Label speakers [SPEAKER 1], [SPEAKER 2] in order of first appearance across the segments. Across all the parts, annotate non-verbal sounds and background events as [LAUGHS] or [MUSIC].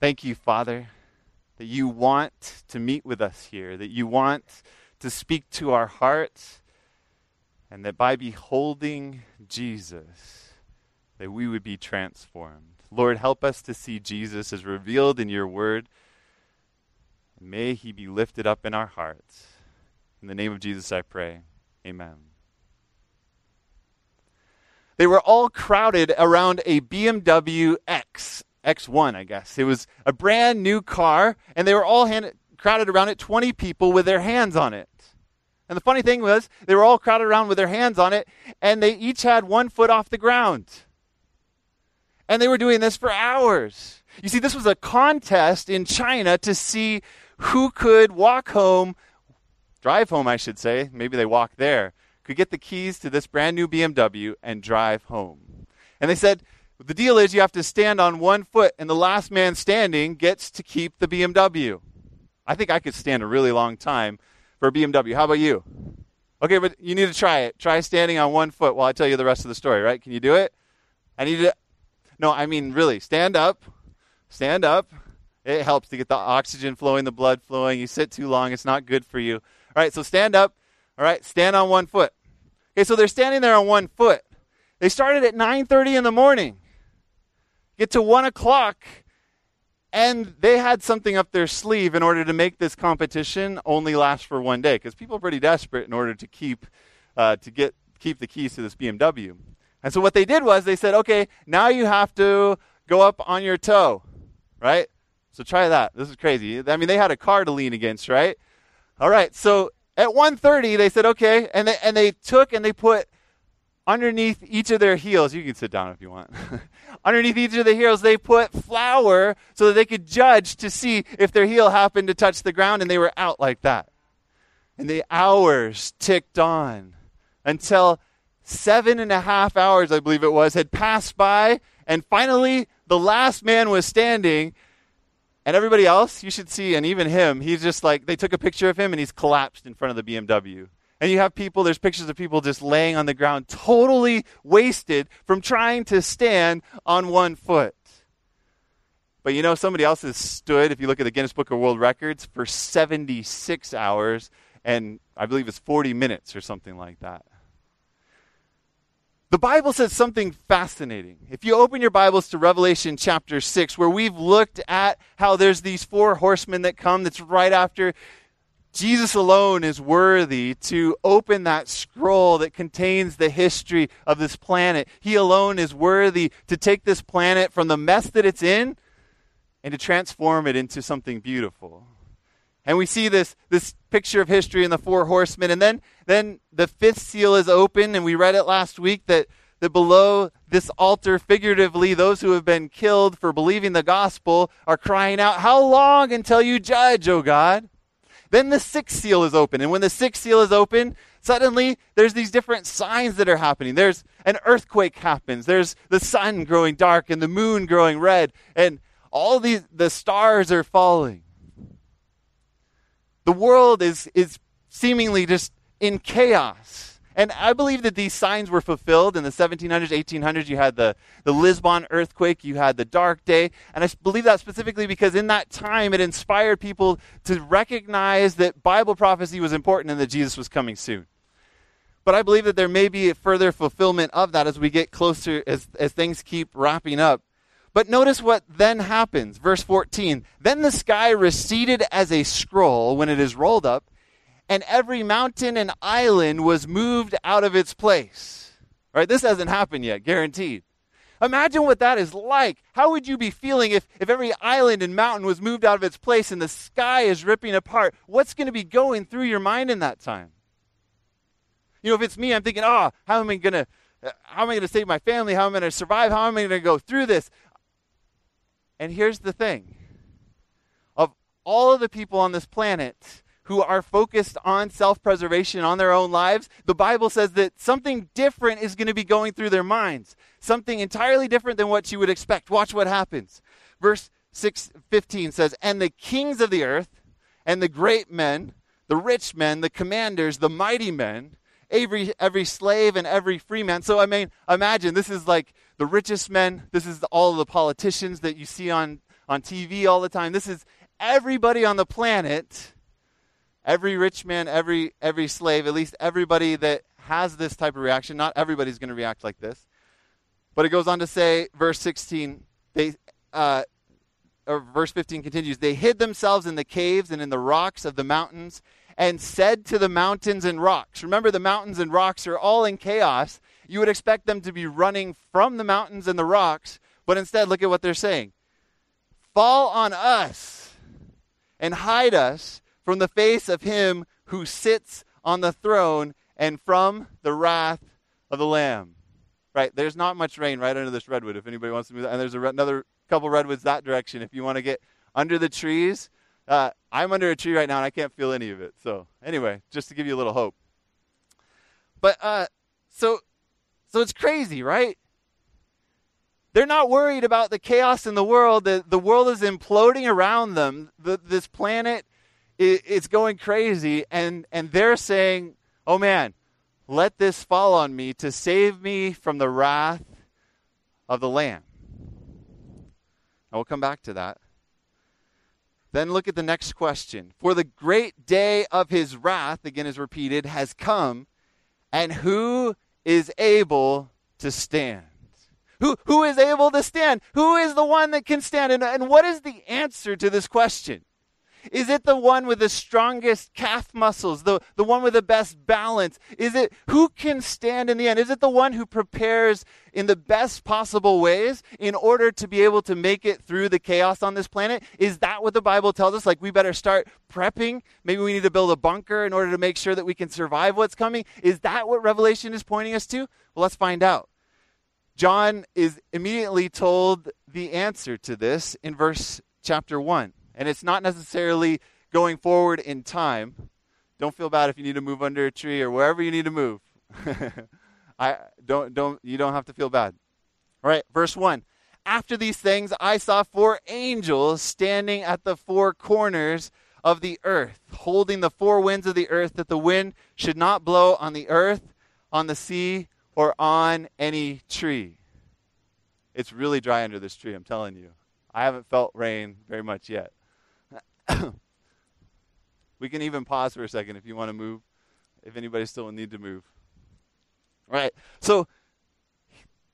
[SPEAKER 1] Thank you, Father, that you want to meet with us here, that you want to speak to our hearts, and that by beholding Jesus, that we would be transformed. Lord, help us to see Jesus as revealed in your word. May he be lifted up in our hearts. In the name of Jesus, I pray. Amen. They were all crowded around a BMW X, X1, I guess. It was a brand new car, and they were all hand, crowded around it, 20 people with their hands on it. And the funny thing was, they were all crowded around with their hands on it, and they each had one foot off the ground. And they were doing this for hours. You see, this was a contest in China to see who could walk home, drive home, I should say. Maybe they walked there, could get the keys to this brand new BMW and drive home. And they said, the deal is you have to stand on one foot, and the last man standing gets to keep the BMW. I think I could stand a really long time for a BMW. How about you? Okay, but you need to try it. Try standing on one foot while I tell you the rest of the story, right? Can you do it? I need to no, I mean, really, stand up. Stand up. It helps to get the oxygen flowing, the blood flowing. You sit too long, it's not good for you. All right, so stand up. All right, stand on one foot. Okay, so they're standing there on one foot. They started at 9:30 in the morning. Get to one o'clock, and they had something up their sleeve in order to make this competition only last for one day, because people are pretty desperate in order to keep uh, to get keep the keys to this BMW. And so what they did was they said, okay, now you have to go up on your toe, right? So try that. This is crazy. I mean, they had a car to lean against, right? All right. So at 1:30, they said, okay, and they and they took and they put underneath each of their heels. You can sit down if you want. [LAUGHS] underneath each of the heels, they put flour so that they could judge to see if their heel happened to touch the ground, and they were out like that. And the hours ticked on until seven and a half hours, I believe it was, had passed by, and finally the last man was standing. And everybody else, you should see, and even him, he's just like, they took a picture of him and he's collapsed in front of the BMW. And you have people, there's pictures of people just laying on the ground, totally wasted from trying to stand on one foot. But you know, somebody else has stood, if you look at the Guinness Book of World Records, for 76 hours, and I believe it's 40 minutes or something like that. The Bible says something fascinating. If you open your Bibles to Revelation chapter 6, where we've looked at how there's these four horsemen that come, that's right after Jesus alone is worthy to open that scroll that contains the history of this planet. He alone is worthy to take this planet from the mess that it's in and to transform it into something beautiful. And we see this, this picture of history in the four horsemen. And then, then the fifth seal is open, and we read it last week that, that below this altar, figuratively, those who have been killed for believing the gospel are crying out, How long until you judge, O God? Then the sixth seal is open. And when the sixth seal is open, suddenly there's these different signs that are happening. There's an earthquake happens. There's the sun growing dark and the moon growing red. And all these the stars are falling. The world is, is seemingly just in chaos. And I believe that these signs were fulfilled in the 1700s, 1800s. You had the, the Lisbon earthquake, you had the dark day. And I believe that specifically because in that time it inspired people to recognize that Bible prophecy was important and that Jesus was coming soon. But I believe that there may be a further fulfillment of that as we get closer, as, as things keep wrapping up. But notice what then happens. Verse 14. Then the sky receded as a scroll when it is rolled up, and every mountain and island was moved out of its place. Right, this hasn't happened yet, guaranteed. Imagine what that is like. How would you be feeling if, if every island and mountain was moved out of its place and the sky is ripping apart? What's going to be going through your mind in that time? You know, if it's me, I'm thinking, oh, how am I going to uh, how am I going to save my family? How am I going to survive? How am I going to go through this? And here's the thing of all of the people on this planet who are focused on self preservation on their own lives, the Bible says that something different is going to be going through their minds. Something entirely different than what you would expect. Watch what happens. Verse 6, 15 says, And the kings of the earth, and the great men, the rich men, the commanders, the mighty men, every every slave and every free man. So I mean, imagine this is like the richest men. This is all the politicians that you see on on TV all the time. This is everybody on the planet, every rich man, every every slave, at least everybody that has this type of reaction. Not everybody's going to react like this. But it goes on to say, verse 16, they, uh, or verse 15 continues, they hid themselves in the caves and in the rocks of the mountains and said to the mountains and rocks. Remember, the mountains and rocks are all in chaos. You would expect them to be running from the mountains and the rocks, but instead, look at what they're saying Fall on us and hide us from the face of him who sits on the throne and from the wrath of the Lamb. Right, there's not much rain right under this redwood if anybody wants to move that. And there's a, another couple redwoods that direction if you want to get under the trees uh, I'm under a tree right now and I can't feel any of it. So anyway, just to give you a little hope. But uh, so so it's crazy, right? They're not worried about the chaos in the world. The, the world is imploding around them. The, this planet is going crazy, and, and they're saying, oh man, let this fall on me to save me from the wrath of the Lamb. I will come back to that. Then look at the next question. For the great day of his wrath, again is repeated, has come, and who is able to stand? Who, who is able to stand? Who is the one that can stand? And, and what is the answer to this question? Is it the one with the strongest calf muscles, the, the one with the best balance? Is it who can stand in the end? Is it the one who prepares in the best possible ways in order to be able to make it through the chaos on this planet? Is that what the Bible tells us? Like we better start prepping? Maybe we need to build a bunker in order to make sure that we can survive what's coming? Is that what Revelation is pointing us to? Well, let's find out. John is immediately told the answer to this in verse chapter 1. And it's not necessarily going forward in time. Don't feel bad if you need to move under a tree or wherever you need to move. [LAUGHS] I don't don't you don't have to feel bad. All right, verse 1. After these things I saw four angels standing at the four corners of the earth, holding the four winds of the earth that the wind should not blow on the earth, on the sea, or on any tree. It's really dry under this tree, I'm telling you. I haven't felt rain very much yet. [COUGHS] we can even pause for a second if you want to move, if anybody still will need to move. All right. So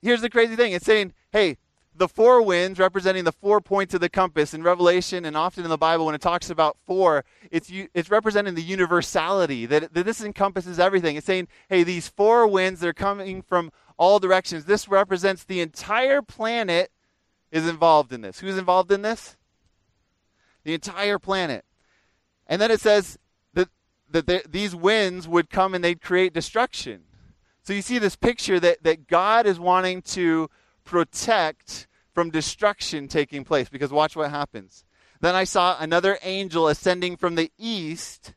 [SPEAKER 1] here's the crazy thing it's saying, hey, the four winds representing the four points of the compass in Revelation and often in the Bible when it talks about four, it's, it's representing the universality, that, that this encompasses everything. It's saying, hey, these four winds, they're coming from all directions. This represents the entire planet is involved in this. Who's involved in this? The entire planet. And then it says that, that these winds would come and they'd create destruction. So you see this picture that, that God is wanting to protect from destruction taking place. Because watch what happens. Then I saw another angel ascending from the east,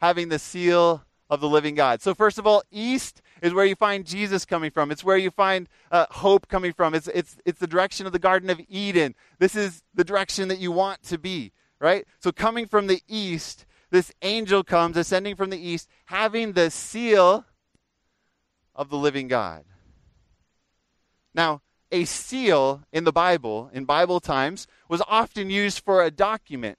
[SPEAKER 1] having the seal of the living God. So, first of all, east is where you find Jesus coming from. It's where you find uh, hope coming from. It's, it's, it's the direction of the Garden of Eden. This is the direction that you want to be, right? So, coming from the east, this angel comes, ascending from the east, having the seal of the living God. Now, a seal in the Bible, in Bible times, was often used for a document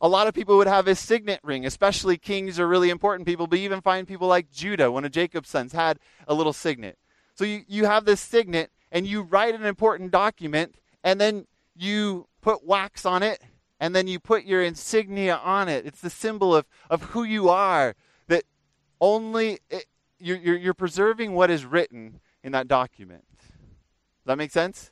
[SPEAKER 1] a lot of people would have a signet ring, especially kings are really important people, but you even find people like Judah, one of Jacob's sons, had a little signet. So you, you have this signet and you write an important document and then you put wax on it and then you put your insignia on it. It's the symbol of, of who you are, that only it, you're, you're, you're preserving what is written in that document. Does that make sense?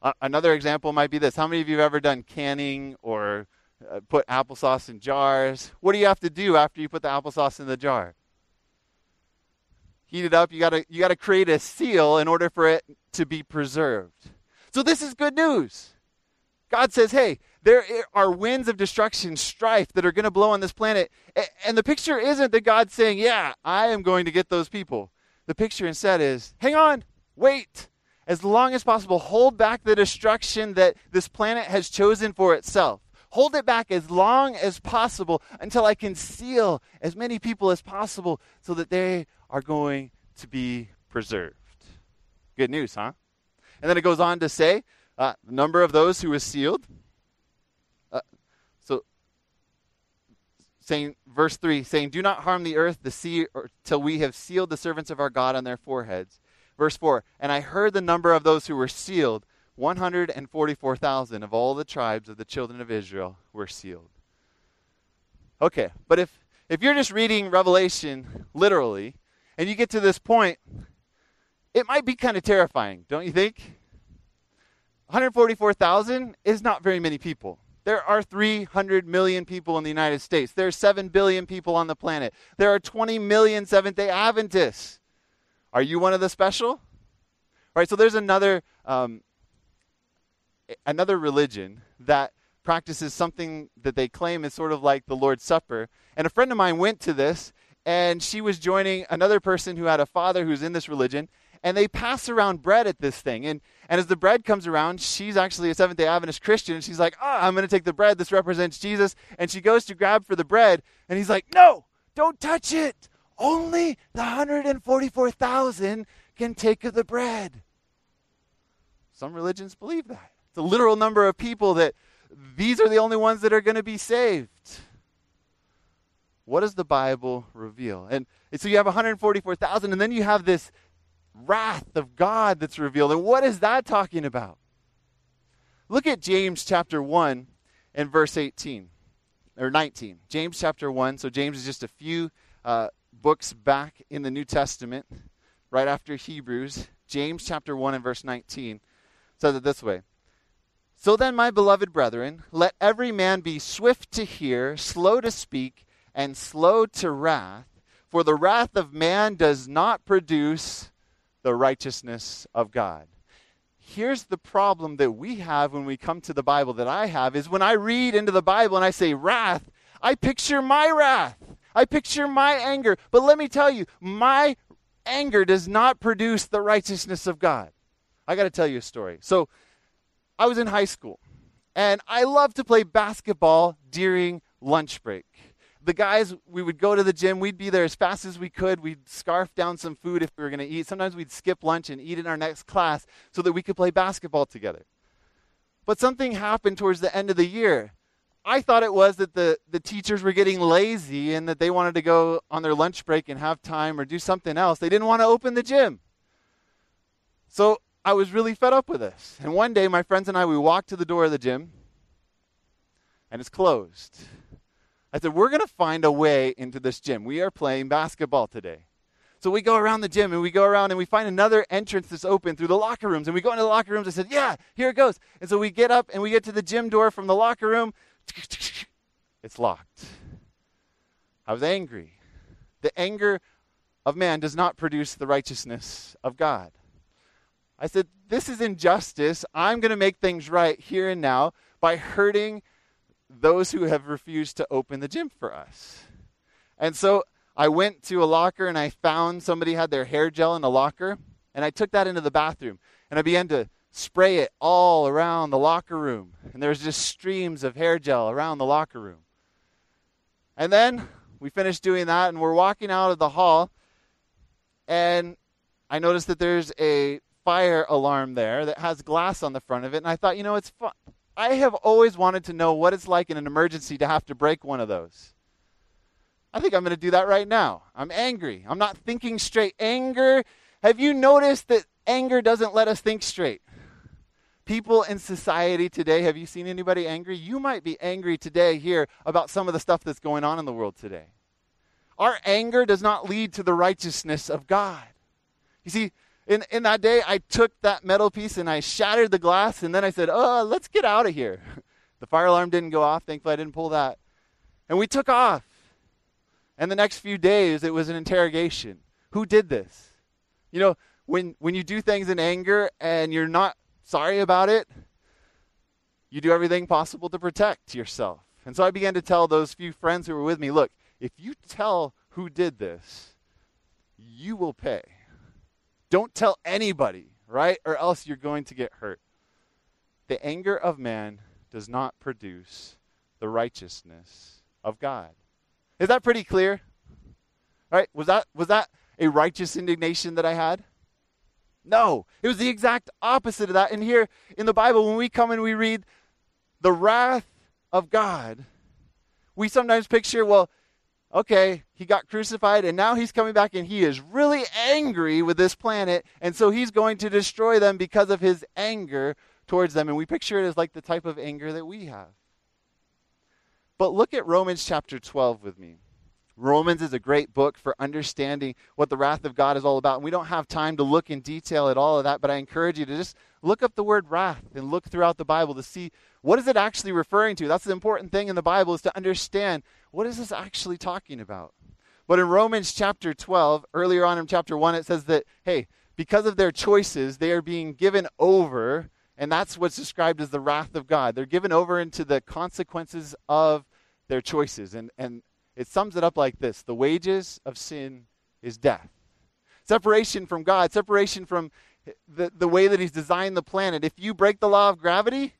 [SPEAKER 1] Uh, another example might be this. How many of you have ever done canning or uh, put applesauce in jars. What do you have to do after you put the applesauce in the jar? Heat it up. You gotta you gotta create a seal in order for it to be preserved. So this is good news. God says, "Hey, there are winds of destruction, strife that are going to blow on this planet." And the picture isn't that God's saying, "Yeah, I am going to get those people." The picture instead is, "Hang on, wait." As long as possible, hold back the destruction that this planet has chosen for itself hold it back as long as possible until I can seal as many people as possible so that they are going to be preserved. Good news, huh? And then it goes on to say, Uh, the number of those who was sealed. Uh, so, saying, verse 3, saying, Do not harm the earth, the sea, or, till we have sealed the servants of our God on their foreheads. Verse 4, And I heard the number of those who were sealed 144,000 of all the tribes of the children of Israel were sealed. Okay, but if, if you're just reading Revelation literally, and you get to this point, it might be kind of terrifying, don't you think? 144,000 is not very many people. There are 300 million people in the United States. There are 7 billion people on the planet. There are 20 million Seventh day Adventists. Are you one of the special? All right, so there's another um, another religion that practices something that they claim is sort of like the Lord's Supper. And a friend of mine went to this, and she was joining another person who had a father who's in this religion, and they pass around bread at this thing. And, and as the bread comes around, she's actually a Seventh day Adventist Christian, and she's like, oh, I'm going to take the bread. This represents Jesus. And she goes to grab for the bread, and he's like, No, don't touch it. Only the 144,000 can take of the bread. Some religions believe that the literal number of people that these are the only ones that are going to be saved. What does the Bible reveal? And, so you have 144,000, and then you have this wrath of God that's revealed. And what is that talking about? Look at James chapter 1 and verse 18 or 19. James chapter 1. So James is just a few uh, books back in the New Testament, right after Hebrews. James chapter 1 and verse 19 says it this way so then, my beloved brethren, let every man be swift to hear, slow to speak, and slow to wrath, for the wrath of man does not produce the righteousness of God. Here's the problem that we have when we come to the Bible that I have is when I read into the Bible and I say wrath, I picture my wrath. I picture my anger. But let me tell you, my anger does not produce the righteousness of God. I got to tell you a story. So, I was in high school, and I loved to play basketball during lunch break. The guys, we would go to the gym. We'd be there as fast as we could. We'd scarf down some food if we were going to eat. Sometimes we'd skip lunch and eat in our next class so that we could play basketball together. But something happened towards the end of the year. I thought it was that the, the teachers were getting lazy and that they wanted to go on their lunch break and have time or do something else. They didn't want to open the gym. So I was really fed up with this. And one day, my friends and I, we walked to the door of the gym, and it's closed. I said, We're going to find a way into this gym. We are playing basketball today. So we go around the gym and we go around and we find another entrance that's open through the locker rooms. And we go into the locker rooms. I said, Yeah, here it goes. And so we get up and we get to the gym door from the locker room. It's locked. I was angry. The anger of man does not produce the righteousness of God. I said, This is injustice. I'm going to make things right here and now by hurting those who have refused to open the gym for us. And so I went to a locker and I found somebody had their hair gel in a locker, and I took that into the bathroom and I began to spray it all around the locker room. And there was just streams of hair gel around the locker room. And then we finished doing that and we're walking out of the hall and I noticed that there's a fire alarm there that has glass on the front of it. And I thought, you know, it's fun. I have always wanted to know what it's like in an emergency to have to break one of those. I think I'm going to do that right now. I'm angry. I'm not thinking straight. Anger, have you noticed that anger doesn't let us think straight? People in society today, have you seen anybody angry? You might be angry today here about some of the stuff that's going on in the world today. Our anger does not lead to the righteousness of God. You see, in, in that day, I took that metal piece and I shattered the glass, and then I said, Oh, let's get out of here. [LAUGHS] The fire alarm didn't go off. Thankfully, I didn't pull that. And we took off. And the next few days, it was an interrogation. Who did this? You know, when, when you do things in anger and you're not sorry about it, you do everything possible to protect yourself. And so I began to tell those few friends who were with me look, if you tell who did this, you will pay. Don't tell anybody, right? Or else you're going to get hurt. The anger of man does not produce the righteousness of God. Is that pretty clear? Right? Was that was that a righteous indignation that I had? No, it was the exact opposite of that. And here in the Bible, when we come and we read the wrath of God, we sometimes picture, well, okay, he got crucified and now he's coming back and he is really angry with this planet. And so he's going to destroy them because of his anger towards them. And we picture it as like the type of anger that we have. But look at Romans chapter 12 with me. Romans is a great book for understanding what the wrath of God is all about. And we don't have time to look in detail at all of that, but I encourage you to just look up the word wrath and look throughout the Bible to see what is it actually referring to. That's the important thing in the Bible is to understand what is this actually talking about. But in Romans chapter 12, earlier on in chapter 1, it says that, hey, because of their choices, they are being given over, and that's what's described as the wrath of God. They're given over into the consequences of their choices. And, and it sums it up like this The wages of sin is death. Separation from God, separation from the, the way that He's designed the planet. If you break the law of gravity,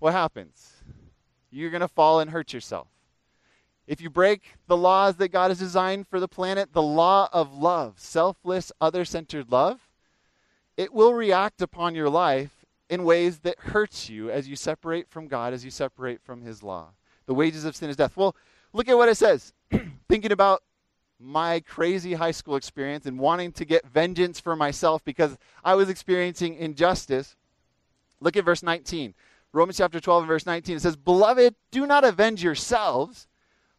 [SPEAKER 1] what happens? You're going to fall and hurt yourself. If you break the laws that God has designed for the planet, the law of love, selfless, other centered love, it will react upon your life in ways that hurts you as you separate from God, as you separate from His law. The wages of sin is death. Well, Look at what it says. [CLEARS THROAT] Thinking about my crazy high school experience and wanting to get vengeance for myself because I was experiencing injustice. Look at verse 19. Romans chapter 12 and verse 19. It says, Beloved, do not avenge yourselves,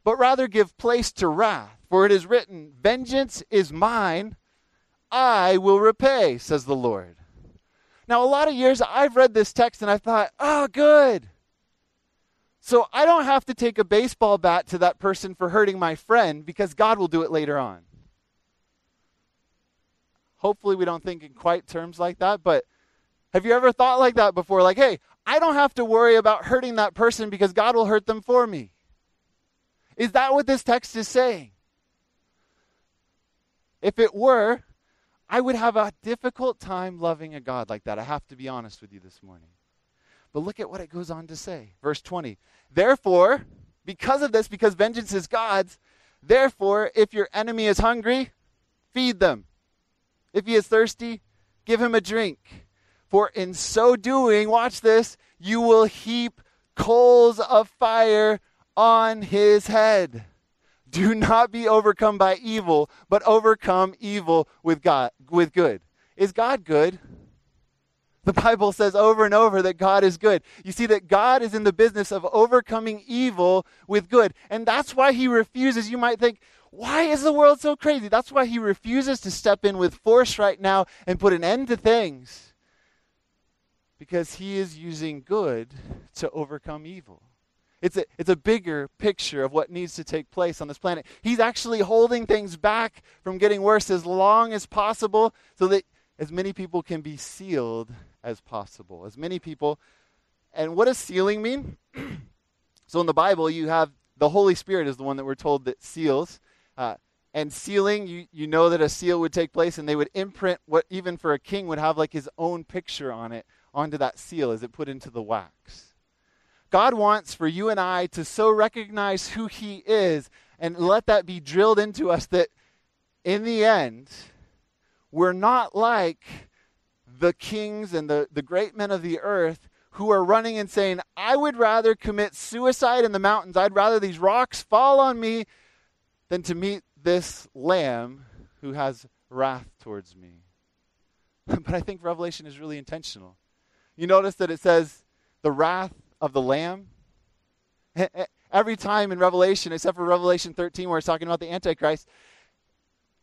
[SPEAKER 1] but rather give place to wrath. For it is written, Vengeance is mine, I will repay, says the Lord. Now, a lot of years I've read this text and I thought, oh, good. So I don't have to take a baseball bat to that person for hurting my friend because God will do it later on. Hopefully, we don't think in quite terms like that, but have you ever thought like that before? Like, hey, I don't have to worry about hurting that person because God will hurt them for me. Is that what this text is saying? If it were, I would have a difficult time loving a God like that. I have to be honest with you this morning. But look at what it goes on to say. Verse 20. Therefore, because of this, because vengeance is God's, therefore, if your enemy is hungry, feed them. If he is thirsty, give him a drink. For in so doing, watch this, you will heap coals of fire on his head. Do not be overcome by evil, but overcome evil with God with good. Is God good? The Bible says over and over that God is good. You see that God is in the business of overcoming evil with good. And that's why he refuses. You might think, why is the world so crazy? That's why he refuses to step in with force right now and put an end to things. Because he is using good to overcome evil. It's a, it's a bigger picture of what needs to take place on this planet. He's actually holding things back from getting worse as long as possible so that as many people can be sealed as possible. As many people. And what does sealing mean? [CLEARS THROAT] so in the Bible, you have the Holy Spirit is the one that we're told that seals. Uh, and sealing, you, you know that a seal would take place, and they would imprint what, even for a king, would have like his own picture on it, onto that seal as it put into the wax. God wants for you and I to so recognize who he is and let that be drilled into us that in the end, we're not like the kings and the, the great men of the earth who are running and saying, I would rather commit suicide in the mountains. I'd rather these rocks fall on me than to meet this lamb who has wrath towards me. [LAUGHS] but I think Revelation is really intentional. You notice that it says the wrath of the lamb. Every time in Revelation, except for Revelation 13, where it's talking about the Antichrist,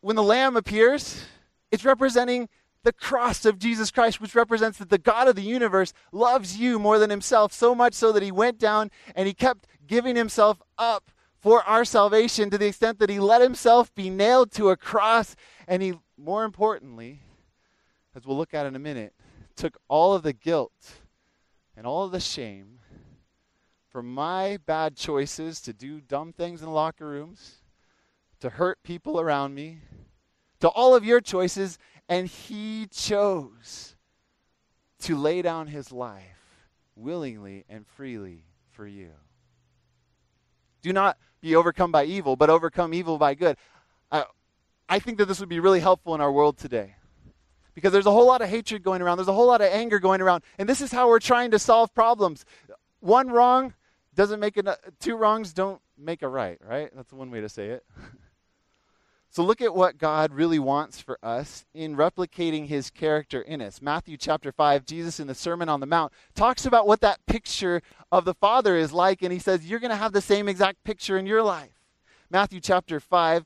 [SPEAKER 1] when the lamb appears, it's representing the cross of Jesus Christ, which represents that the God of the universe loves you more than himself, so much so that he went down and he kept giving himself up for our salvation to the extent that he let himself be nailed to a cross. And he, more importantly, as we'll look at in a minute, took all of the guilt and all of the shame for my bad choices to do dumb things in locker rooms, to hurt people around me, to all of your choices, and he chose to lay down his life willingly and freely for you. Do not be overcome by evil, but overcome evil by good. I, I think that this would be really helpful in our world today. because there's a whole lot of hatred going around, there's a whole lot of anger going around, and this is how we're trying to solve problems. One wrong doesn't make it, two wrongs don't make a right, right? That's one way to say it. [LAUGHS] So look at what God really wants for us in replicating his character in us. Matthew chapter 5, Jesus in the Sermon on the Mount talks about what that picture of the Father is like, and he says, You're going to have the same exact picture in your life. Matthew chapter 5,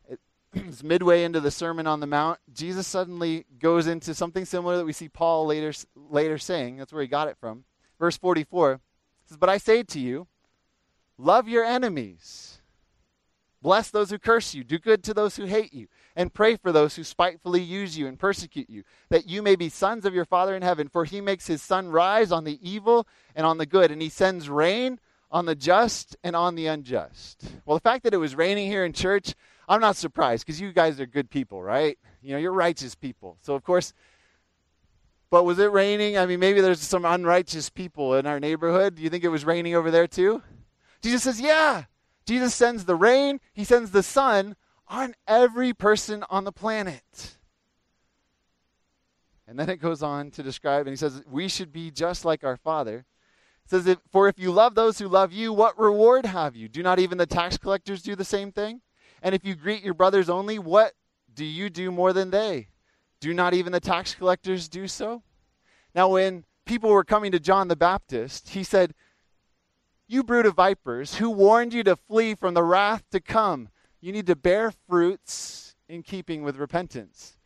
[SPEAKER 1] [CLEARS THROAT] it's midway into the Sermon on the Mount. Jesus suddenly goes into something similar that we see Paul later, later saying. That's where he got it from. Verse 44 says, But I say to you, love your enemies Bless those who curse you, do good to those who hate you, and pray for those who spitefully use you and persecute you, that you may be sons of your Father in heaven. For he makes his sun rise on the evil and on the good, and he sends rain on the just and on the unjust. Well, the fact that it was raining here in church, I'm not surprised because you guys are good people, right? You know, you're righteous people. So, of course, but was it raining? I mean, maybe there's some unrighteous people in our neighborhood. Do you think it was raining over there too? Jesus says, Yeah. Jesus sends the rain, he sends the sun on every person on the planet. And then it goes on to describe, and he says, We should be just like our Father. It says, For if you love those who love you, what reward have you? Do not even the tax collectors do the same thing? And if you greet your brothers only, what do you do more than they? Do not even the tax collectors do so? Now, when people were coming to John the Baptist, he said, you brood of vipers, who warned you to flee from the wrath to come? You need to bear fruits in keeping with repentance.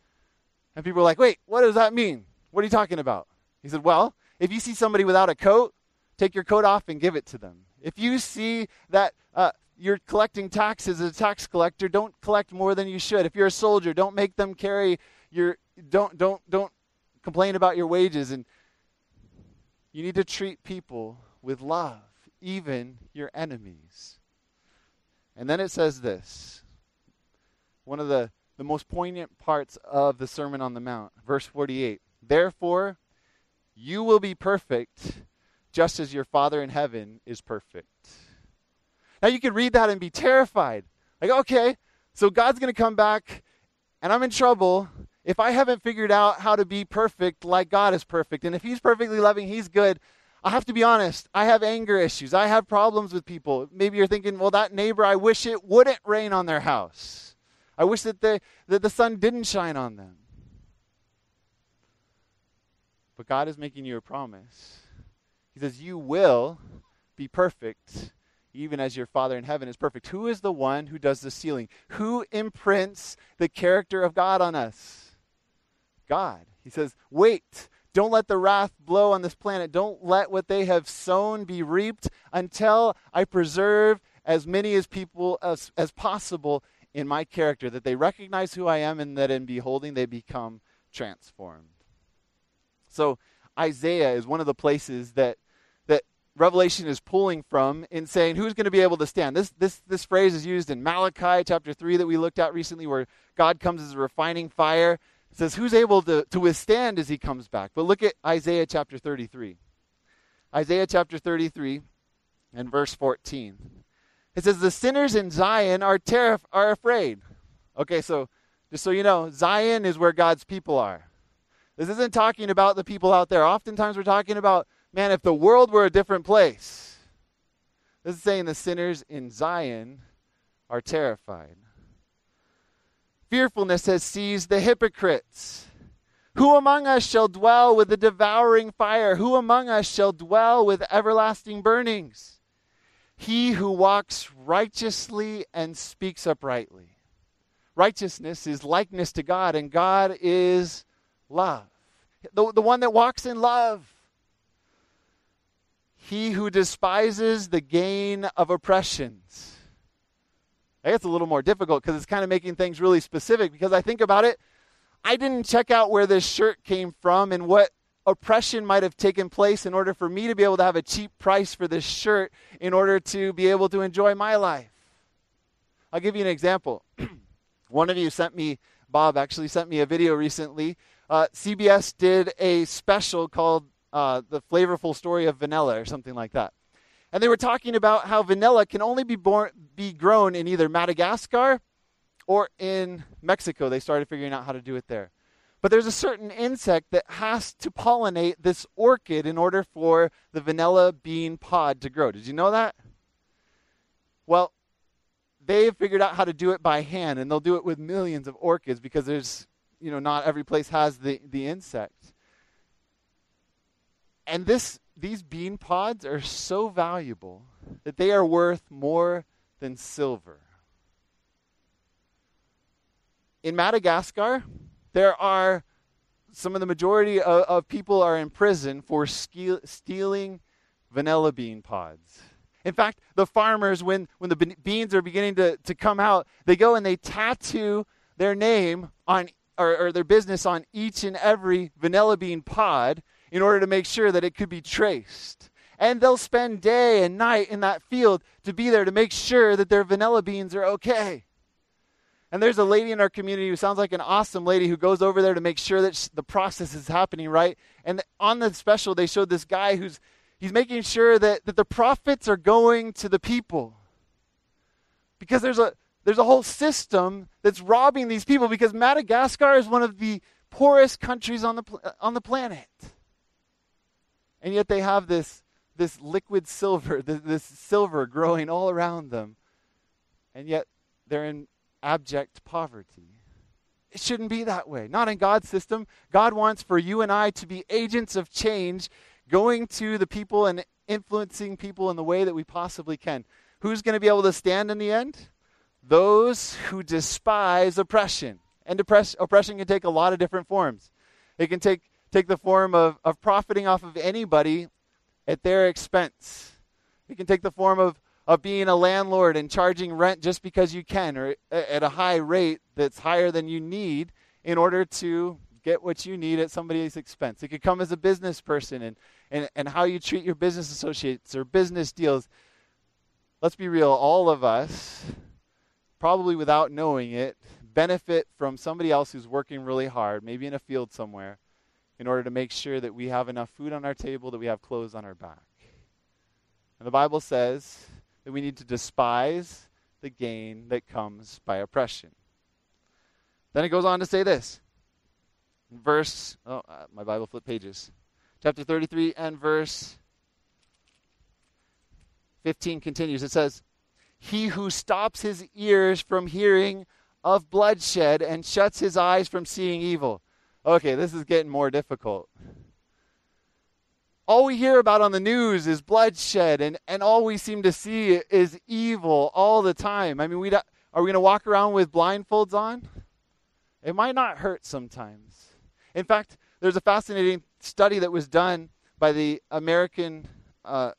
[SPEAKER 1] And people were like, wait, what does that mean? What are you talking about? He said, well, if you see somebody without a coat, take your coat off and give it to them. If you see that uh, you're collecting taxes as a tax collector, don't collect more than you should. If you're a soldier, don't make them carry your don't don't don't complain about your wages and you need to treat people with love even your enemies. And then it says this one of the, the most poignant parts of the Sermon on the Mount, verse 48. Therefore, you will be perfect just as your Father in heaven is perfect. Now you could read that and be terrified. Like, okay, so God's going to come back and I'm in trouble if I haven't figured out how to be perfect like God is perfect. And if He's perfectly loving, He's good. I have to be honest, I have anger issues. I have problems with people. Maybe you're thinking, well, that neighbor, I wish it wouldn't rain on their house. I wish that the, that the sun didn't shine on them. But God is making you a promise. He says, You will be perfect, even as your Father in heaven is perfect. Who is the one who does the sealing? Who imprints the character of God on us? God. He says, Wait don't let the wrath blow on this planet. Don't let what they have sown be reaped until I preserve as many as people as, as possible in my character, that they recognize who I am and that in beholding they become transformed. So Isaiah is one of the places that that Revelation is pulling from in saying who's going to be able to stand. This this this phrase is used in Malachi chapter 3 that we looked at recently where God comes as a refining fire says, Who's able to, to withstand as he comes back? But look at Isaiah chapter 33. Isaiah chapter 33 and verse 14. It says, The sinners in Zion are, terrif- are afraid. Okay, so just so you know, Zion is where God's people are. This isn't talking about the people out there. Oftentimes we're talking about, man, if the world were a different place. This is saying the sinners in Zion are terrified. Fearfulness has seized the hypocrites. Who among us shall dwell with the devouring fire? Who among us shall dwell with everlasting burnings? He who walks righteously and speaks uprightly. Righteousness is likeness to God, and God is love. The, the one that walks in love. He who despises the gain of oppressions I guess a little more difficult because it's kind of making things really specific because I think about it. I didn't check out where this shirt came from and what oppression might have taken place in order for me to be able to have a cheap price for this shirt in order to be able to enjoy my life. I'll give you an example. [CLEARS THROAT] One of you sent me, Bob actually sent me a video recently. Uh, CBS did a special called uh, The Flavorful Story of Vanilla or something like that. And they were talking about how vanilla can only be, born, be grown in either Madagascar or in Mexico. They started figuring out how to do it there. But there's a certain insect that has to pollinate this orchid in order for the vanilla bean pod to grow. Did you know that? Well, they've figured out how to do it by hand, and they'll do it with millions of orchids because there's, you know, not every place has the, the insect. And this, these bean pods are so valuable that they are worth more than silver. In Madagascar, there are some of the majority of, of people are in prison for steal, stealing vanilla bean pods. In fact, the farmers, when, when the beans are beginning to, to come out, they go and they tattoo their name on or, or their business on each and every vanilla bean pod in order to make sure that it could be traced. And they'll spend day and night in that field to be there to make sure that their vanilla beans are okay. And there's a lady in our community who sounds like an awesome lady who goes over there to make sure that the process is happening right. And on the special, they showed this guy who's he's making sure that, that the profits are going to the people. Because there's a there's a whole system that's robbing these people because Madagascar is one of the poorest countries on the on the planet. And yet they have this this liquid silver, [LAUGHS] this, this silver growing all around them. And yet they're in abject poverty. It shouldn't be that way. Not in God's system. God wants for you and I to be agents of change, going to the people and influencing people in the way that we possibly can. Who's going to be able to stand in the end? Those who despise oppression. And oppression can take a lot of different forms. It can take, take the form of, of profiting off of anybody at their expense. It can take the form of of being a landlord and charging rent just because you can or at a high rate that's higher than you need in order to get what you need at somebody's expense. It could come as a business person and, and, and how you treat your business associates or business deals. Let's be real, all of us, probably without knowing it, benefit from somebody else who's working really hard, maybe in a field somewhere, in order to make sure that we have enough food on our table, that we have clothes on our back. And the Bible says that we need to despise the gain that comes by oppression. Then it goes on to say this. Verse, oh, uh, my Bible flipped pages. Chapter 33 and verse 15 continues. It says, He who stops his ears from hearing of bloodshed and shuts his eyes from seeing evil. Okay, this is getting more difficult all we hear about on the news is bloodshed, and, and all we seem to see is evil all the time. I mean, we are we going to walk around with blindfolds on? It might not hurt sometimes. In fact, there's a fascinating study that was done by the American uh,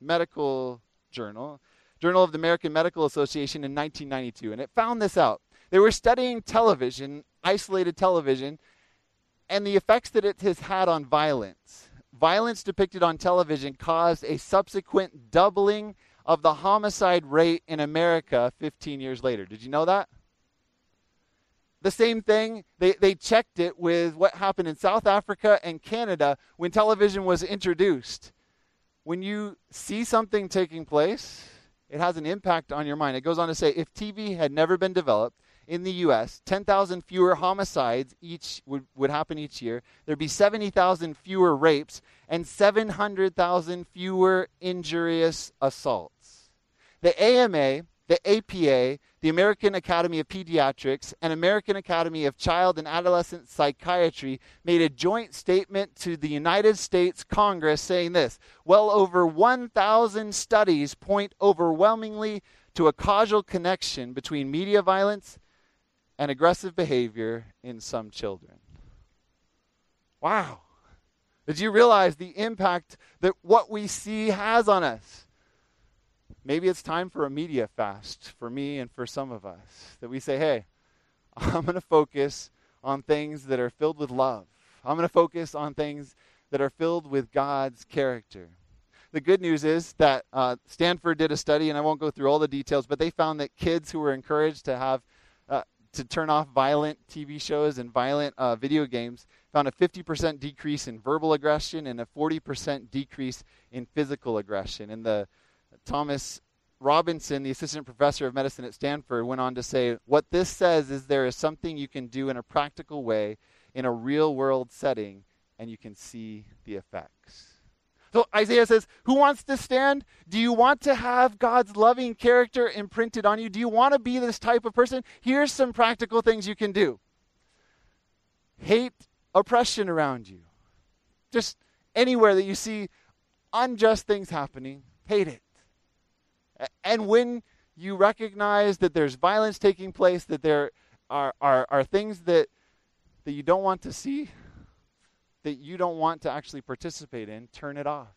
[SPEAKER 1] Medical Journal, Journal of the American Medical Association in 1992, and it found this out. They were studying television, isolated television, and the effects that it has had on violence violence depicted on television caused a subsequent doubling of the homicide rate in America 15 years later. Did you know that? The same thing, they, they checked it with what happened in South Africa and Canada when television was introduced. When you see something taking place, it has an impact on your mind. It goes on to say if TV had never been developed, in the U.S., 10,000 fewer homicides each would, would happen each year. There'd be 70,000 fewer rapes and 700,000 fewer injurious assaults. The AMA, the APA, the American Academy of Pediatrics, and American Academy of Child and Adolescent Psychiatry made a joint statement to the United States Congress saying this Well over 1,000 studies point overwhelmingly to a causal connection between media violence and aggressive behavior in some children. Wow. Did you realize the impact that what we see has on us? Maybe it's time for a media fast for me and for some of us. That we say, hey, I'm going to focus on things that are filled with love. I'm going to focus on things that are filled with God's character. The good news is that uh, Stanford did a study, and I won't go through all the details, but they found that kids who were encouraged to have to turn off violent TV shows and violent uh, video games found a 50% decrease in verbal aggression and a 40% decrease in physical aggression. And the Thomas Robinson, the assistant professor of medicine at Stanford, went on to say, What this says is there is something you can do in a practical way in a real world setting and you can see the effects. So Isaiah says, Who wants to stand? Do you want to have God's loving character imprinted on you? Do you want to be this type of person? Here's some practical things you can do hate oppression around you. Just anywhere that you see unjust things happening, hate it. And when you recognize that there's violence taking place, that there are, are, are things that, that you don't want to see, that you don't want to actually participate in, turn it off.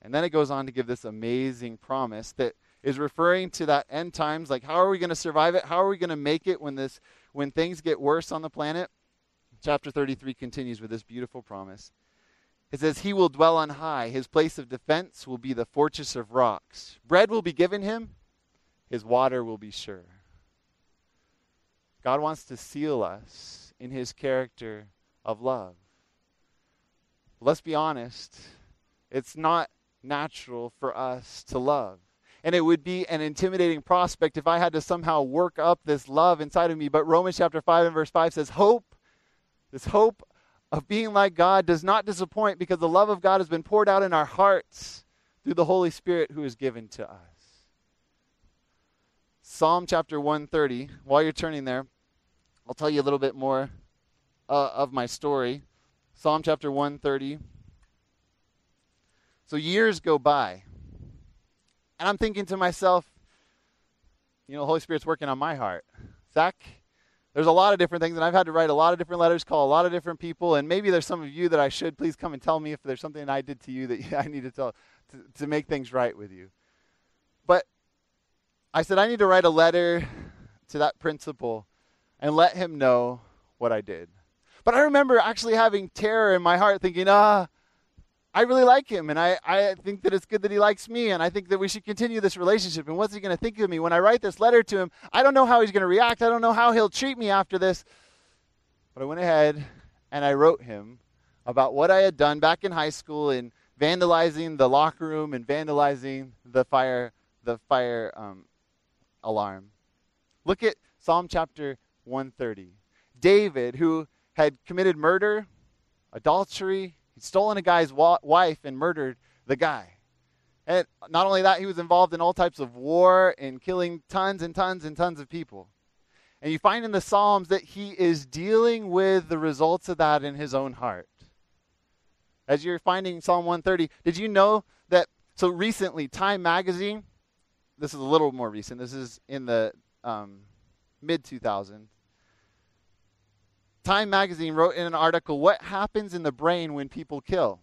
[SPEAKER 1] And then it goes on to give this amazing promise that is referring to that end times like how are we going to survive it? How are we going to make it when this when things get worse on the planet? Chapter 33 continues with this beautiful promise. It says, He will dwell on high. His place of defense will be the fortress of rocks. Bread will be given him, his water will be sure. God wants to seal us in his character of love. Let's be honest, it's not natural for us to love. And it would be an intimidating prospect if I had to somehow work up this love inside of me. But Romans chapter 5 and verse 5 says, Hope, this hope of being like God does not disappoint because the love of God has been poured out in our hearts through the Holy Spirit who is given to us. Psalm chapter 130, while you're turning there, I'll tell you a little bit more uh, of my story. Psalm chapter 130. So years go by, and I'm thinking to myself, you know, the Holy Spirit's working on my heart. Zach, there's a lot of different things, and I've had to write a lot of different letters, call a lot of different people, and maybe there's some of you that I should please come and tell me if there's something I did to you that [LAUGHS] I need to tell to, to make things right with you. But I said I need to write a letter to that principal and let him know what I did. But I remember actually having terror in my heart, thinking, ah, I really like him, and I, I think that it's good that he likes me, and I think that we should continue this relationship. And what's he going to think of me when I write this letter to him? I don't know how he's going to react. I don't know how he'll treat me after this. But I went ahead and I wrote him about what I had done back in high school in vandalizing the locker room and vandalizing the fire the fire um, alarm. Look at Psalm chapter 130. David, who had committed murder, adultery, He'd stolen a guy's wa- wife and murdered the guy. And not only that, he was involved in all types of war and killing tons and tons and tons of people. And you find in the Psalms that he is dealing with the results of that in his own heart. As you're finding Psalm 130, did you know that? So recently, Time Magazine, this is a little more recent, this is in the um, mid 2000s, Time magazine wrote in an article what happens in the brain when people kill.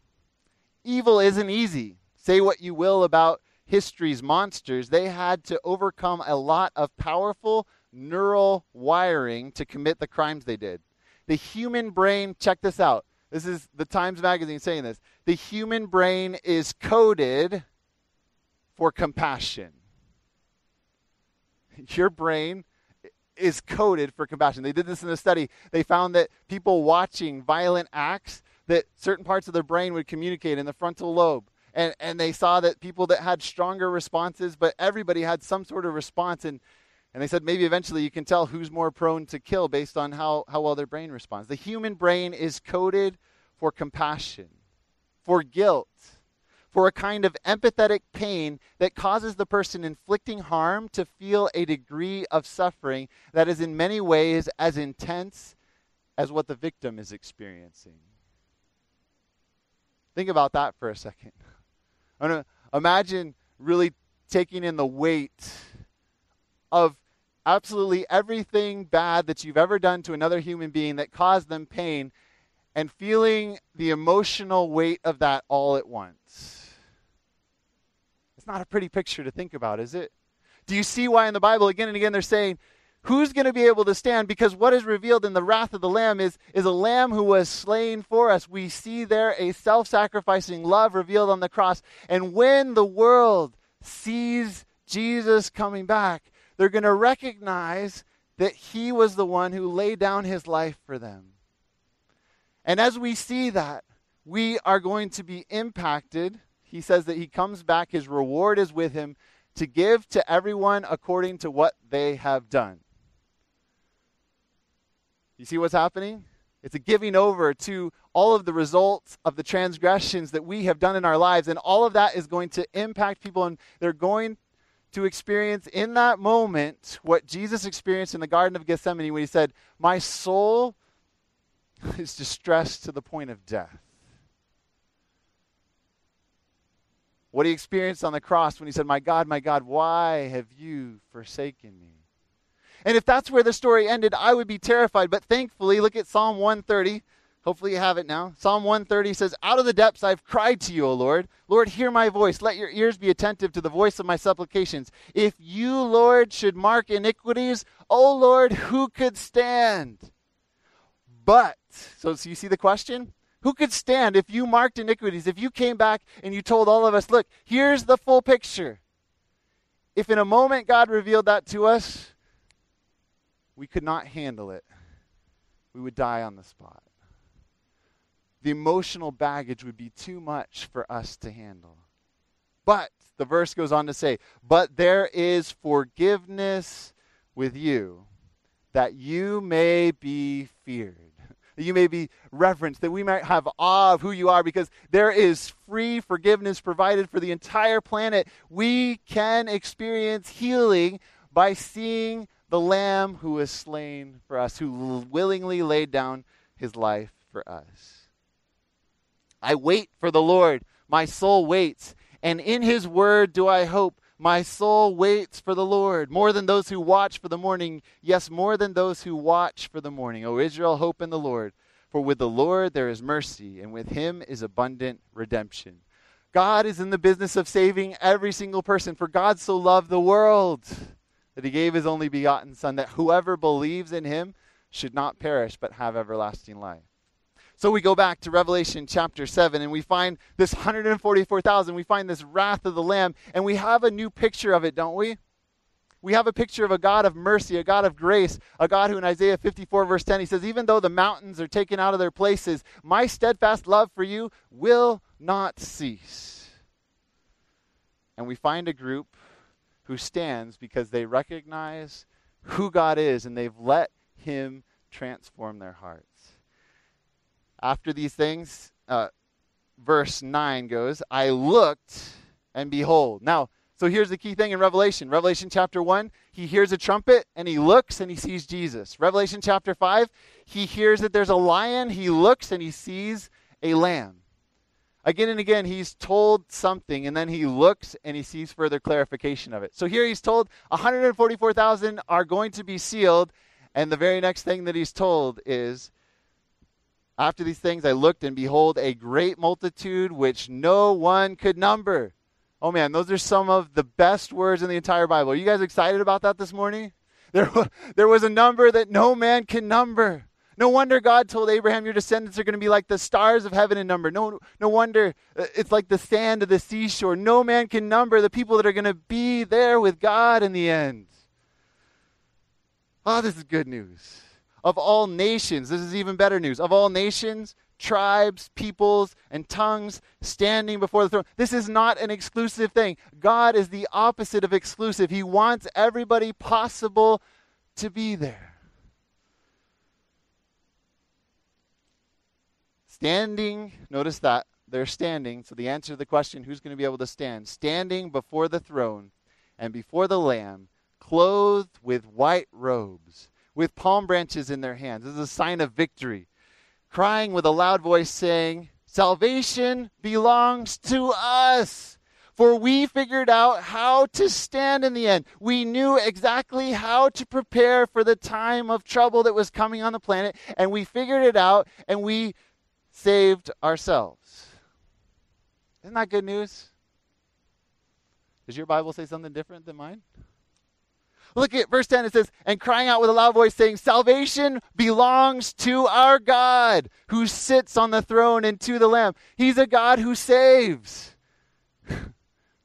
[SPEAKER 1] Evil isn't easy. Say what you will about history's monsters, they had to overcome a lot of powerful neural wiring to commit the crimes they did. The human brain, check this out. This is the Times Magazine saying this. The human brain is coded for compassion. [LAUGHS] Your brain is coded for compassion. They did this in a study. They found that people watching violent acts, that certain parts of their brain would communicate in the frontal lobe. And, and they saw that people that had stronger responses, but everybody had some sort of response. And, and they said maybe eventually you can tell who's more prone to kill based on how, how well their brain responds. The human brain is coded for compassion, for guilt, for a kind of empathetic pain that causes the person inflicting harm to feel a degree of suffering that is in many ways as intense as what the victim is experiencing. Think about that for a second. Imagine really taking in the weight of absolutely everything bad that you've ever done to another human being that caused them pain and feeling the emotional weight of that all at once. It's not a pretty picture to think about, is it? Do you see why in the Bible again and again they're saying, who's going to be able to stand? Because what is revealed in the wrath of the Lamb is, is a Lamb who was slain for us. We see there a self sacrificing love revealed on the cross. And when the world sees Jesus coming back, they're going to recognize that he was the one who laid down his life for them. And as we see that, we are going to be impacted he says that he comes back, his reward is with him to give to everyone according to what they have done. You see what's happening? It's a giving over to all of the results of the transgressions that we have done in our lives. And all of that is going to impact people, and they're going to experience in that moment what Jesus experienced in the Garden of Gethsemane when he said, My soul [LAUGHS] is distressed to the point of death. What he experienced on the cross when he said, My God, my God, why have you forsaken me? And if that's where the story ended, I would be terrified. But thankfully, look at Psalm 130. Hopefully, you have it now. Psalm 130 says, Out of the depths I've cried to you, O Lord. Lord, hear my voice. Let your ears be attentive to the voice of my supplications. If you, Lord, should mark iniquities, O Lord, who could stand? But, so, so you see the question? Who could stand if you marked iniquities? If you came back and you told all of us, look, here's the full picture. If in a moment God revealed that to us, we could not handle it. We would die on the spot. The emotional baggage would be too much for us to handle. But, the verse goes on to say, but there is forgiveness with you, that you may be feared that you may be reverenced, that we might have awe of who you are, because there is free forgiveness provided for the entire planet. We can experience healing by seeing the Lamb who was slain for us, who willingly laid down his life for us. I wait for the Lord. My soul waits. And in his word do I hope. My soul waits for the Lord, more than those who watch for the morning. Yes, more than those who watch for the morning. O Israel, hope in the Lord. For with the Lord there is mercy, and with him is abundant redemption. God is in the business of saving every single person, for God so loved the world that he gave his only begotten Son, that whoever believes in him should not perish but have everlasting life. So we go back to Revelation chapter 7 and we find this 144,000. We find this wrath of the Lamb and we have a new picture of it, don't we? We have a picture of a God of mercy, a God of grace, a God who in Isaiah 54, verse 10, he says, Even though the mountains are taken out of their places, my steadfast love for you will not cease. And we find a group who stands because they recognize who God is and they've let Him transform their hearts. After these things, uh, verse 9 goes, I looked and behold. Now, so here's the key thing in Revelation. Revelation chapter 1, he hears a trumpet and he looks and he sees Jesus. Revelation chapter 5, he hears that there's a lion, he looks and he sees a lamb. Again and again, he's told something, and then he looks and he sees further clarification of it. So here he's told 144,000 are going to be sealed, and the very next thing that he's told is After these things I looked, and behold, a great multitude which no one could number. Oh man, those are some of the best words in the entire Bible. Are you guys excited about that this morning? [LAUGHS] There, there was a number that no man can number. No wonder God told Abraham, Your descendants are going to be like the stars of heaven in number. No, no wonder uh, it's like the sand of the seashore. No man can number the people that are going to be there with God in the end. Oh, this is good news. Of all nations, this is even better news. Of all nations, tribes, peoples, and tongues standing before the throne. This is not an exclusive thing. God is the opposite of exclusive. He wants everybody possible to be there. Standing, notice that they're standing. So the answer to the question, who's going to be able to stand? Standing before the throne and before the Lamb, clothed with white robes, with palm branches in their hands. This is a sign of victory. Crying with a loud voice, saying, Salvation belongs to us. For we figured out how to stand in the end. We knew exactly how to prepare for the time of trouble that was coming on the planet, and we figured it out, and we saved ourselves. Isn't that good news? Does your Bible say something different than mine? Look at verse 10. It says, And crying out with a loud voice, saying, Salvation belongs to our God who sits on the throne and to the Lamb. He's a God who saves. [LAUGHS]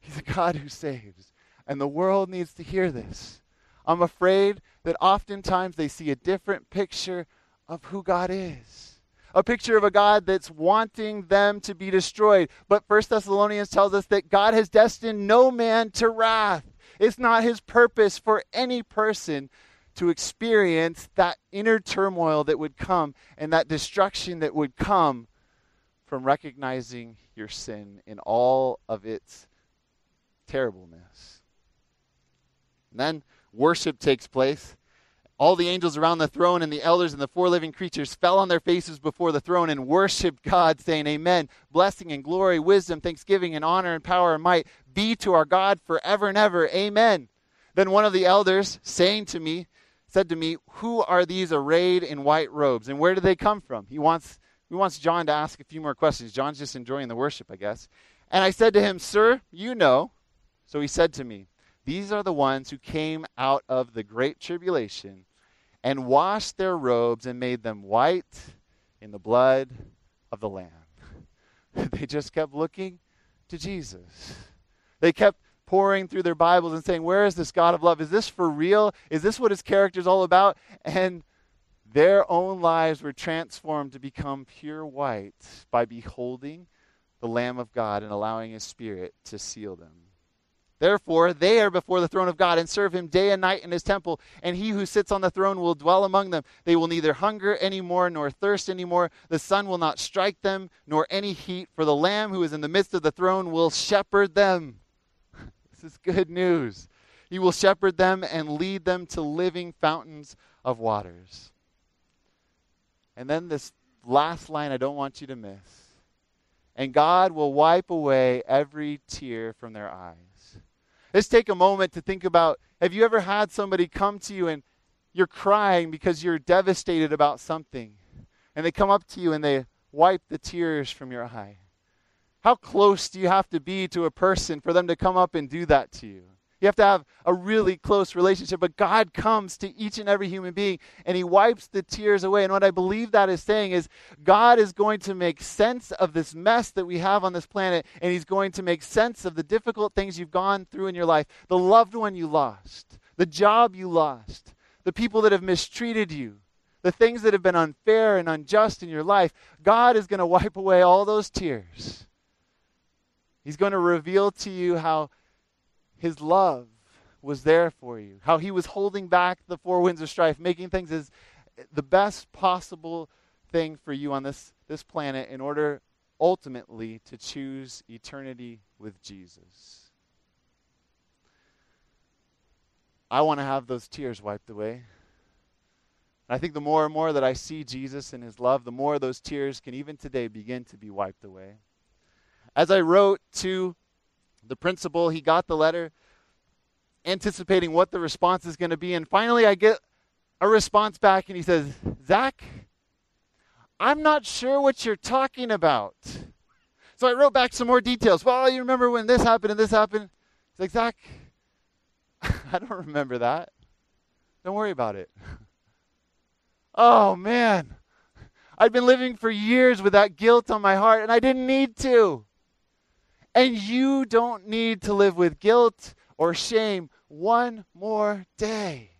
[SPEAKER 1] He's a God who saves. And the world needs to hear this. I'm afraid that oftentimes they see a different picture of who God is a picture of a God that's wanting them to be destroyed. But First Thessalonians tells us that God has destined no man to wrath. It's not his purpose for any person to experience that inner turmoil that would come and that destruction that would come from recognizing your sin in all of its terribleness. And then worship takes place. All the angels around the throne and the elders and the four living creatures fell on their faces before the throne and worshiped God, saying, Amen. Blessing and glory, wisdom, thanksgiving, and honor and power and might be to our God forever and ever. Amen. Then one of the elders, saying to me, said to me, Who are these arrayed in white robes? And where do they come from? He wants, he wants John to ask a few more questions. John's just enjoying the worship, I guess. And I said to him, Sir, you know. So he said to me, These are the ones who came out of the great tribulation and washed their robes and made them white in the blood of the Lamb. [LAUGHS] they just kept looking to Jesus. They kept poring through their Bibles and saying, Where is this God of love? Is this for real? Is this what his character is all about? And their own lives were transformed to become pure white by beholding the Lamb of God and allowing his Spirit to seal them. Therefore, they are before the throne of God and serve him day and night in his temple, and he who sits on the throne will dwell among them. They will neither hunger any more nor thirst any more. The sun will not strike them, nor any heat, for the Lamb who is in the midst of the throne will shepherd them. [LAUGHS] this is good news. He will shepherd them and lead them to living fountains of waters. And then this last line I don't want you to miss. And God will wipe away every tear from their eyes. Let's take a moment to think about have you ever had somebody come to you and you're crying because you're devastated about something? And they come up to you and they wipe the tears from your eye. How close do you have to be to a person for them to come up and do that to you? You have to have a really close relationship. But God comes to each and every human being and He wipes the tears away. And what I believe that is saying is God is going to make sense of this mess that we have on this planet. And He's going to make sense of the difficult things you've gone through in your life the loved one you lost, the job you lost, the people that have mistreated you. The things that have been unfair and unjust in your life, God is going to wipe away all those tears. He's going to reveal to you how his love was there for you, how he was holding back the four winds of strife, making things as the best possible thing for you on this, this planet in order ultimately to choose eternity with Jesus. I want to have those tears wiped away. I think the more and more that I see Jesus and his love, the more those tears can even today begin to be wiped away. As I wrote to the principal, he got the letter, anticipating what the response is going to be. And finally, I get a response back, and he says, Zach, I'm not sure what you're talking about. So I wrote back some more details. Well, you remember when this happened and this happened? He's like, Zach, [LAUGHS] I don't remember that. Don't worry about it. [LAUGHS] oh, man. I'd been living for years with that guilt on my heart, and I didn't need to. And you don't need to live with guilt or shame one more day.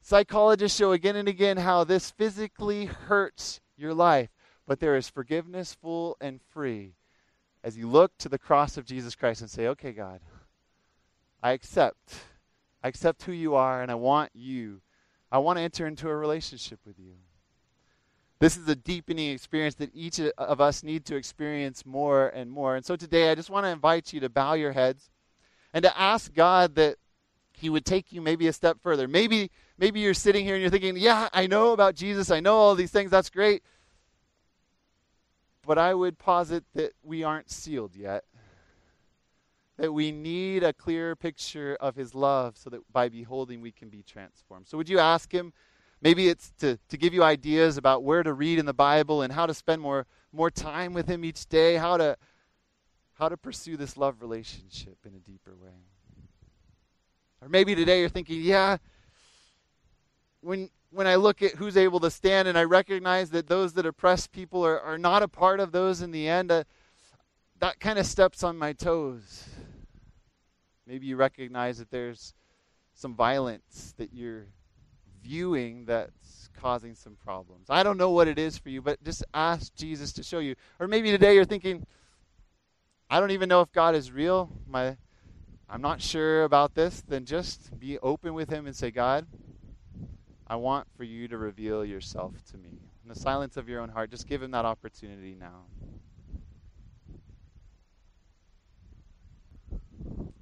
[SPEAKER 1] Psychologists show again and again how this physically hurts your life, but there is forgiveness full and free as you look to the cross of Jesus Christ and say, Okay, God, I accept. I accept who you are, and I want you. I want to enter into a relationship with you. This is a deepening experience that each of us need to experience more and more. And so today, I just want to invite you to bow your heads and to ask God that He would take you maybe a step further. Maybe, maybe you're sitting here and you're thinking, yeah, I know about Jesus, I know all these things, that's great. But I would posit that we aren't sealed yet. That we need a clearer picture of His love so that by beholding we can be transformed. So, would you ask Him? Maybe it's to, to give you ideas about where to read in the Bible and how to spend more, more time with Him each day, how to, how to pursue this love relationship in a deeper way. Or maybe today you're thinking, yeah, when, when I look at who's able to stand and I recognize that those that oppress people are, are not a part of those in the end, uh, that kind of steps on my toes. Maybe you recognize that there's some violence that you're viewing that's causing some problems. I don't know what it is for you, but just ask Jesus to show you. Or maybe today you're thinking, I don't even know if God is real. My I'm not sure about this, then just be open with him and say, God, I want for you to reveal yourself to me. In the silence of your own heart, just give him that opportunity now.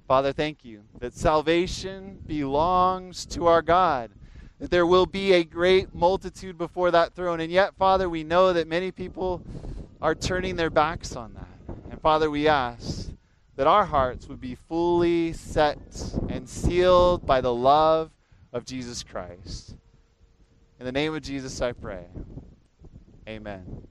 [SPEAKER 1] Father, thank you that salvation belongs to our God, that there will be a great multitude before that throne. And yet, Father, we know that many people are turning their backs on that. And Father, we ask that our hearts would be fully set and sealed by the love of Jesus Christ. In the name of Jesus, I pray. Amen.